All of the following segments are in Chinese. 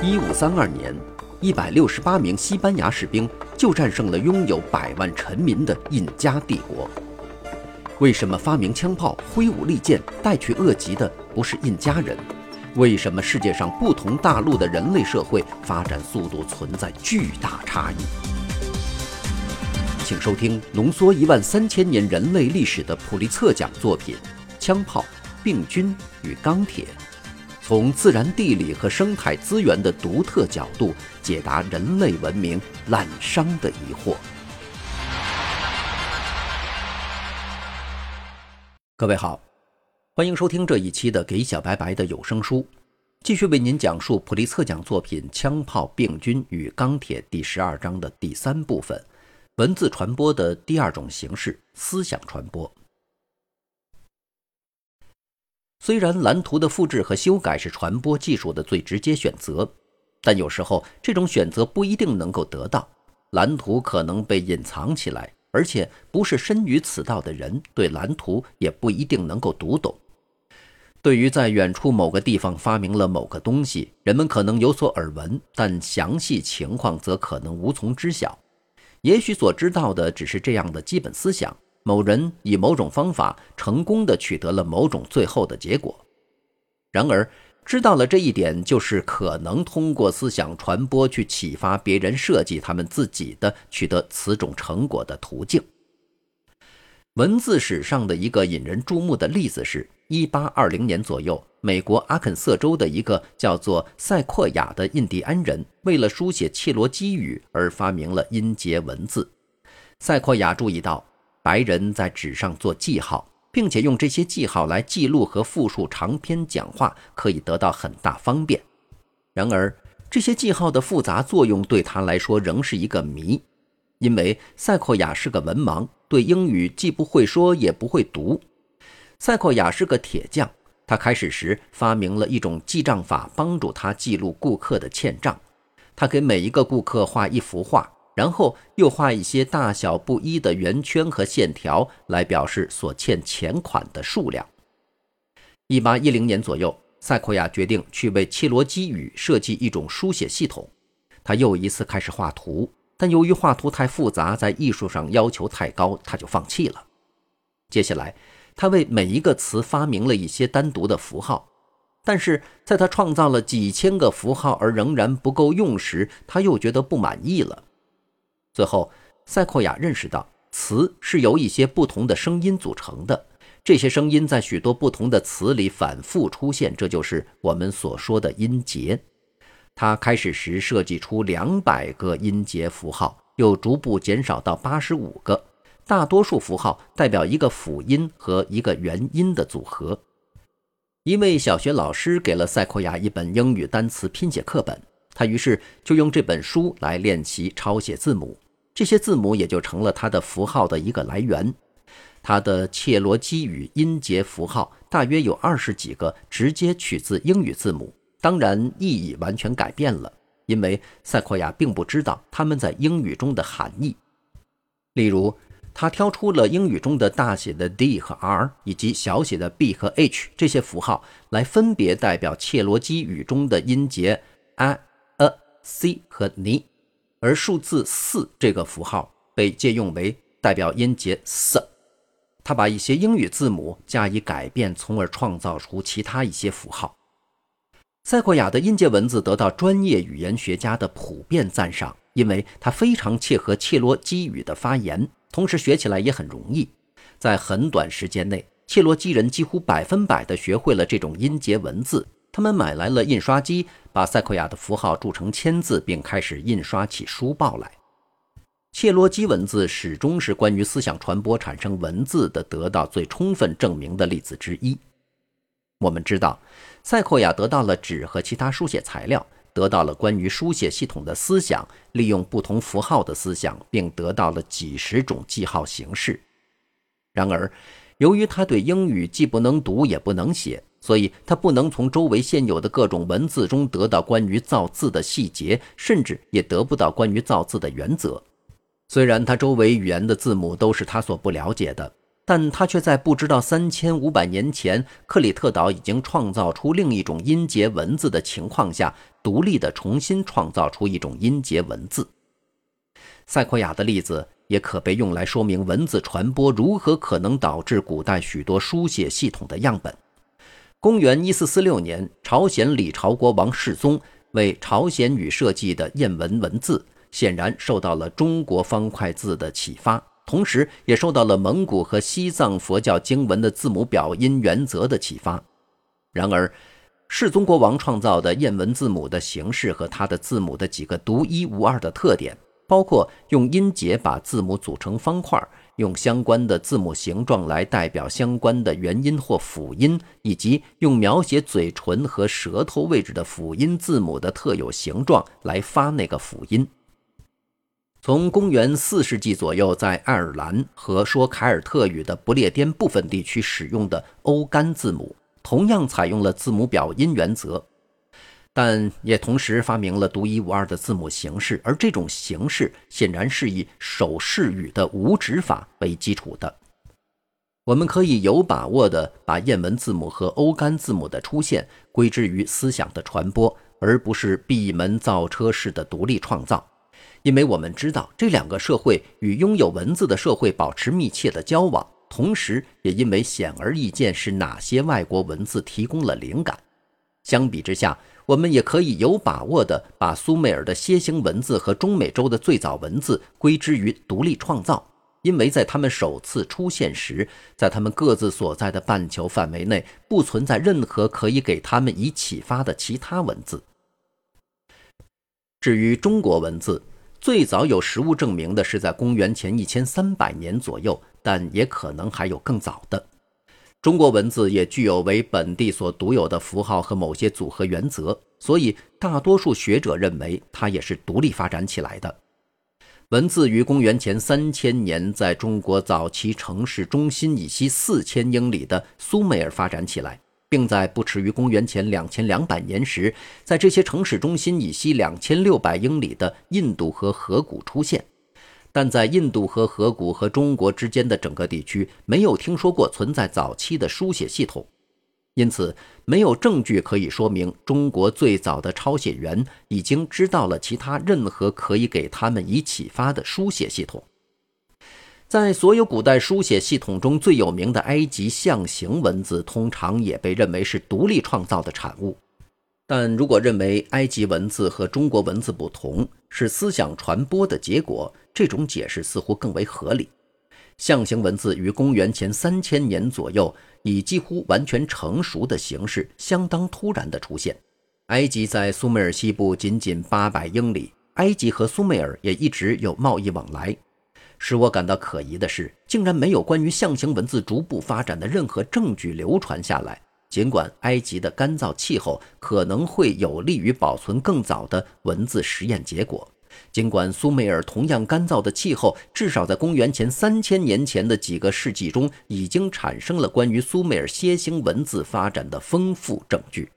一五三二年，一百六十八名西班牙士兵就战胜了拥有百万臣民的印加帝国。为什么发明枪炮、挥舞利剑、带去恶疾的不是印加人？为什么世界上不同大陆的人类社会发展速度存在巨大差异？请收听浓缩一万三千年人类历史的普利策奖作品《枪炮、病菌与钢铁》。从自然地理和生态资源的独特角度解答人类文明滥觞的疑惑。各位好，欢迎收听这一期的《给小白白的有声书》，继续为您讲述普利策奖作品《枪炮、病菌与钢铁》第十二章的第三部分：文字传播的第二种形式——思想传播。虽然蓝图的复制和修改是传播技术的最直接选择，但有时候这种选择不一定能够得到。蓝图可能被隐藏起来，而且不是身于此道的人对蓝图也不一定能够读懂。对于在远处某个地方发明了某个东西，人们可能有所耳闻，但详细情况则可能无从知晓。也许所知道的只是这样的基本思想。某人以某种方法成功的取得了某种最后的结果，然而知道了这一点，就是可能通过思想传播去启发别人设计他们自己的取得此种成果的途径。文字史上的一个引人注目的例子是1820年左右，美国阿肯色州的一个叫做塞阔亚的印第安人，为了书写切罗基语而发明了音节文字。塞阔亚注意到。白人在纸上做记号，并且用这些记号来记录和复述长篇讲话，可以得到很大方便。然而，这些记号的复杂作用对他来说仍是一个谜，因为塞阔雅是个文盲，对英语既不会说也不会读。塞阔雅是个铁匠，他开始时发明了一种记账法，帮助他记录顾客的欠账。他给每一个顾客画一幅画。然后又画一些大小不一的圆圈和线条来表示所欠钱款的数量。一八一零年左右，塞阔亚决定去为切罗基语设计一种书写系统。他又一次开始画图，但由于画图太复杂，在艺术上要求太高，他就放弃了。接下来，他为每一个词发明了一些单独的符号，但是在他创造了几千个符号而仍然不够用时，他又觉得不满意了。最后，塞阔亚认识到，词是由一些不同的声音组成的，这些声音在许多不同的词里反复出现，这就是我们所说的音节。他开始时设计出两百个音节符号，又逐步减少到八十五个。大多数符号代表一个辅音和一个元音的组合。一位小学老师给了塞阔亚一本英语单词拼写课本，他于是就用这本书来练习抄写字母。这些字母也就成了它的符号的一个来源。它的切罗基语音节符号大约有二十几个，直接取自英语字母，当然意义完全改变了，因为塞阔亚并不知道它们在英语中的含义。例如，他挑出了英语中的大写的 D 和 R 以及小写的 b 和 h 这些符号，来分别代表切罗基语中的音节 a、a、c 和 n。而数字四这个符号被借用为代表音节 s，他把一些英语字母加以改变，从而创造出其他一些符号。塞阔雅的音节文字得到专业语言学家的普遍赞赏，因为它非常切合切罗基语的发言，同时学起来也很容易。在很短时间内，切罗基人几乎百分百地学会了这种音节文字。他们买来了印刷机，把塞阔亚的符号铸成签字，并开始印刷起书报来。切罗基文字始终是关于思想传播产生文字的得到最充分证明的例子之一。我们知道，塞克亚得到了纸和其他书写材料，得到了关于书写系统的思想，利用不同符号的思想，并得到了几十种记号形式。然而，由于他对英语既不能读也不能写。所以，他不能从周围现有的各种文字中得到关于造字的细节，甚至也得不到关于造字的原则。虽然他周围语言的字母都是他所不了解的，但他却在不知道三千五百年前克里特岛已经创造出另一种音节文字的情况下，独立的重新创造出一种音节文字。塞阔亚的例子也可被用来说明文字传播如何可能导致古代许多书写系统的样本。公元一四四六年，朝鲜李朝国王世宗为朝鲜语设计的谚文文字，显然受到了中国方块字的启发，同时也受到了蒙古和西藏佛教经文的字母表音原则的启发。然而，世宗国王创造的谚文字母的形式和它的字母的几个独一无二的特点。包括用音节把字母组成方块，用相关的字母形状来代表相关的元音或辅音，以及用描写嘴唇和舌头位置的辅音字母的特有形状来发那个辅音。从公元四世纪左右，在爱尔兰和说凯尔特语的不列颠部分地区使用的欧甘字母，同样采用了字母表音原则。但也同时发明了独一无二的字母形式，而这种形式显然是以手势语的无指法为基础的。我们可以有把握地把燕文字母和欧干字母的出现归之于思想的传播，而不是闭门造车式的独立创造，因为我们知道这两个社会与拥有文字的社会保持密切的交往，同时也因为显而易见是哪些外国文字提供了灵感。相比之下，我们也可以有把握地把苏美尔的楔形文字和中美洲的最早文字归之于独立创造，因为在他们首次出现时，在他们各自所在的半球范围内不存在任何可以给他们以启发的其他文字。至于中国文字，最早有实物证明的是在公元前一千三百年左右，但也可能还有更早的。中国文字也具有为本地所独有的符号和某些组合原则，所以大多数学者认为它也是独立发展起来的。文字于公元前三千年在中国早期城市中心以西四千英里的苏美尔发展起来，并在不迟于公元前两千两百年时，在这些城市中心以西两千六百英里的印度和河谷出现。但在印度和河谷和中国之间的整个地区，没有听说过存在早期的书写系统，因此没有证据可以说明中国最早的抄写员已经知道了其他任何可以给他们以启发的书写系统。在所有古代书写系统中最有名的埃及象形文字，通常也被认为是独立创造的产物。但如果认为埃及文字和中国文字不同是思想传播的结果，这种解释似乎更为合理。象形文字于公元前三千年左右以几乎完全成熟的形式，相当突然地出现。埃及在苏美尔西部仅仅八百英里，埃及和苏美尔也一直有贸易往来。使我感到可疑的是，竟然没有关于象形文字逐步发展的任何证据流传下来。尽管埃及的干燥气候可能会有利于保存更早的文字实验结果，尽管苏美尔同样干燥的气候至少在公元前三千年前的几个世纪中已经产生了关于苏美尔楔形文字发展的丰富证据。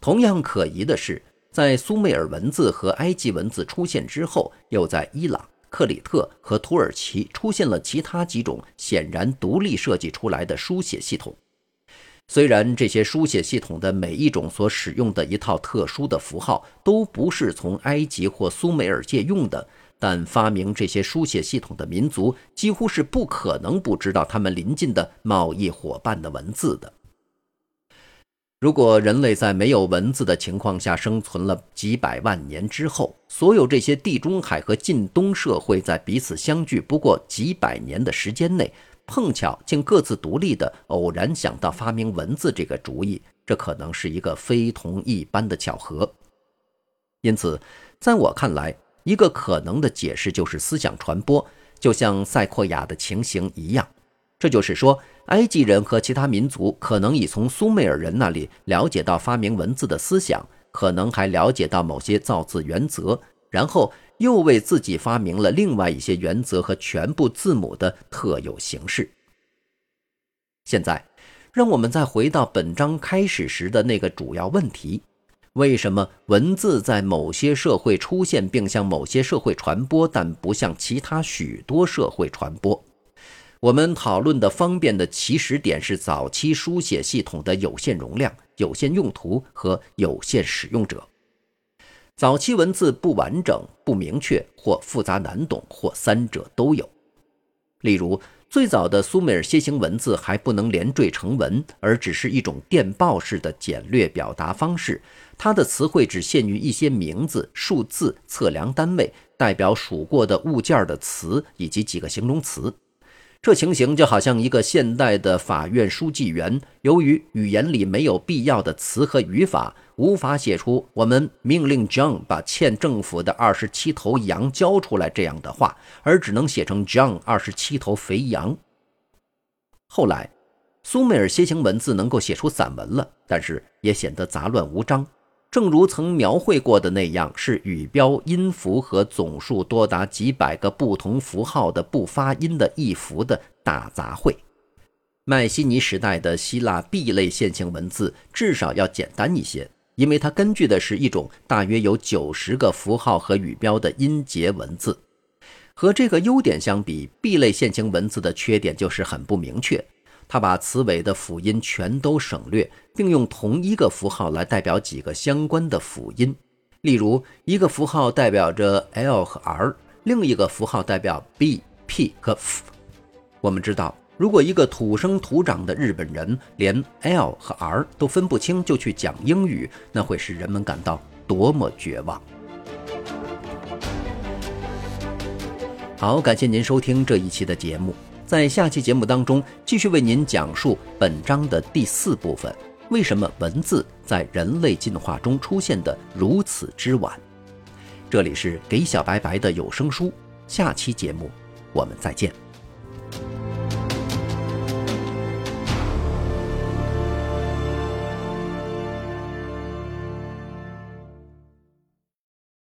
同样可疑的是，在苏美尔文字和埃及文字出现之后，又在伊朗、克里特和土耳其出现了其他几种显然独立设计出来的书写系统。虽然这些书写系统的每一种所使用的一套特殊的符号都不是从埃及或苏美尔借用的，但发明这些书写系统的民族几乎是不可能不知道他们邻近的贸易伙伴的文字的。如果人类在没有文字的情况下生存了几百万年之后，所有这些地中海和近东社会在彼此相距不过几百年的时间内。碰巧竟各自独立的偶然想到发明文字这个主意，这可能是一个非同一般的巧合。因此，在我看来，一个可能的解释就是思想传播，就像塞阔雅的情形一样。这就是说，埃及人和其他民族可能已从苏美尔人那里了解到发明文字的思想，可能还了解到某些造字原则，然后。又为自己发明了另外一些原则和全部字母的特有形式。现在，让我们再回到本章开始时的那个主要问题：为什么文字在某些社会出现并向某些社会传播，但不向其他许多社会传播？我们讨论的方便的起始点是早期书写系统的有限容量、有限用途和有限使用者。早期文字不完整、不明确或复杂难懂，或三者都有。例如，最早的苏美尔楔形文字还不能连缀成文，而只是一种电报式的简略表达方式。它的词汇只限于一些名字、数字、测量单位、代表数过的物件的词以及几个形容词。这情形就好像一个现代的法院书记员，由于语言里没有必要的词和语法，无法写出“我们命令 John 把欠政府的二十七头羊交出来”这样的话，而只能写成 “John 二十七头肥羊”。后来，苏美尔楔形文字能够写出散文了，但是也显得杂乱无章。正如曾描绘过的那样，是语标、音符和总数多达几百个不同符号的不发音的一符的大杂烩。迈锡尼时代的希腊 B 类线性文字至少要简单一些，因为它根据的是一种大约有九十个符号和语标的音节文字。和这个优点相比，B 类线性文字的缺点就是很不明确。他把词尾的辅音全都省略，并用同一个符号来代表几个相关的辅音。例如，一个符号代表着 l 和 r，另一个符号代表 b、p 和 f。我们知道，如果一个土生土长的日本人连 l 和 r 都分不清就去讲英语，那会使人们感到多么绝望。好，感谢您收听这一期的节目。在下期节目当中，继续为您讲述本章的第四部分：为什么文字在人类进化中出现的如此之晚？这里是给小白白的有声书，下期节目我们再见。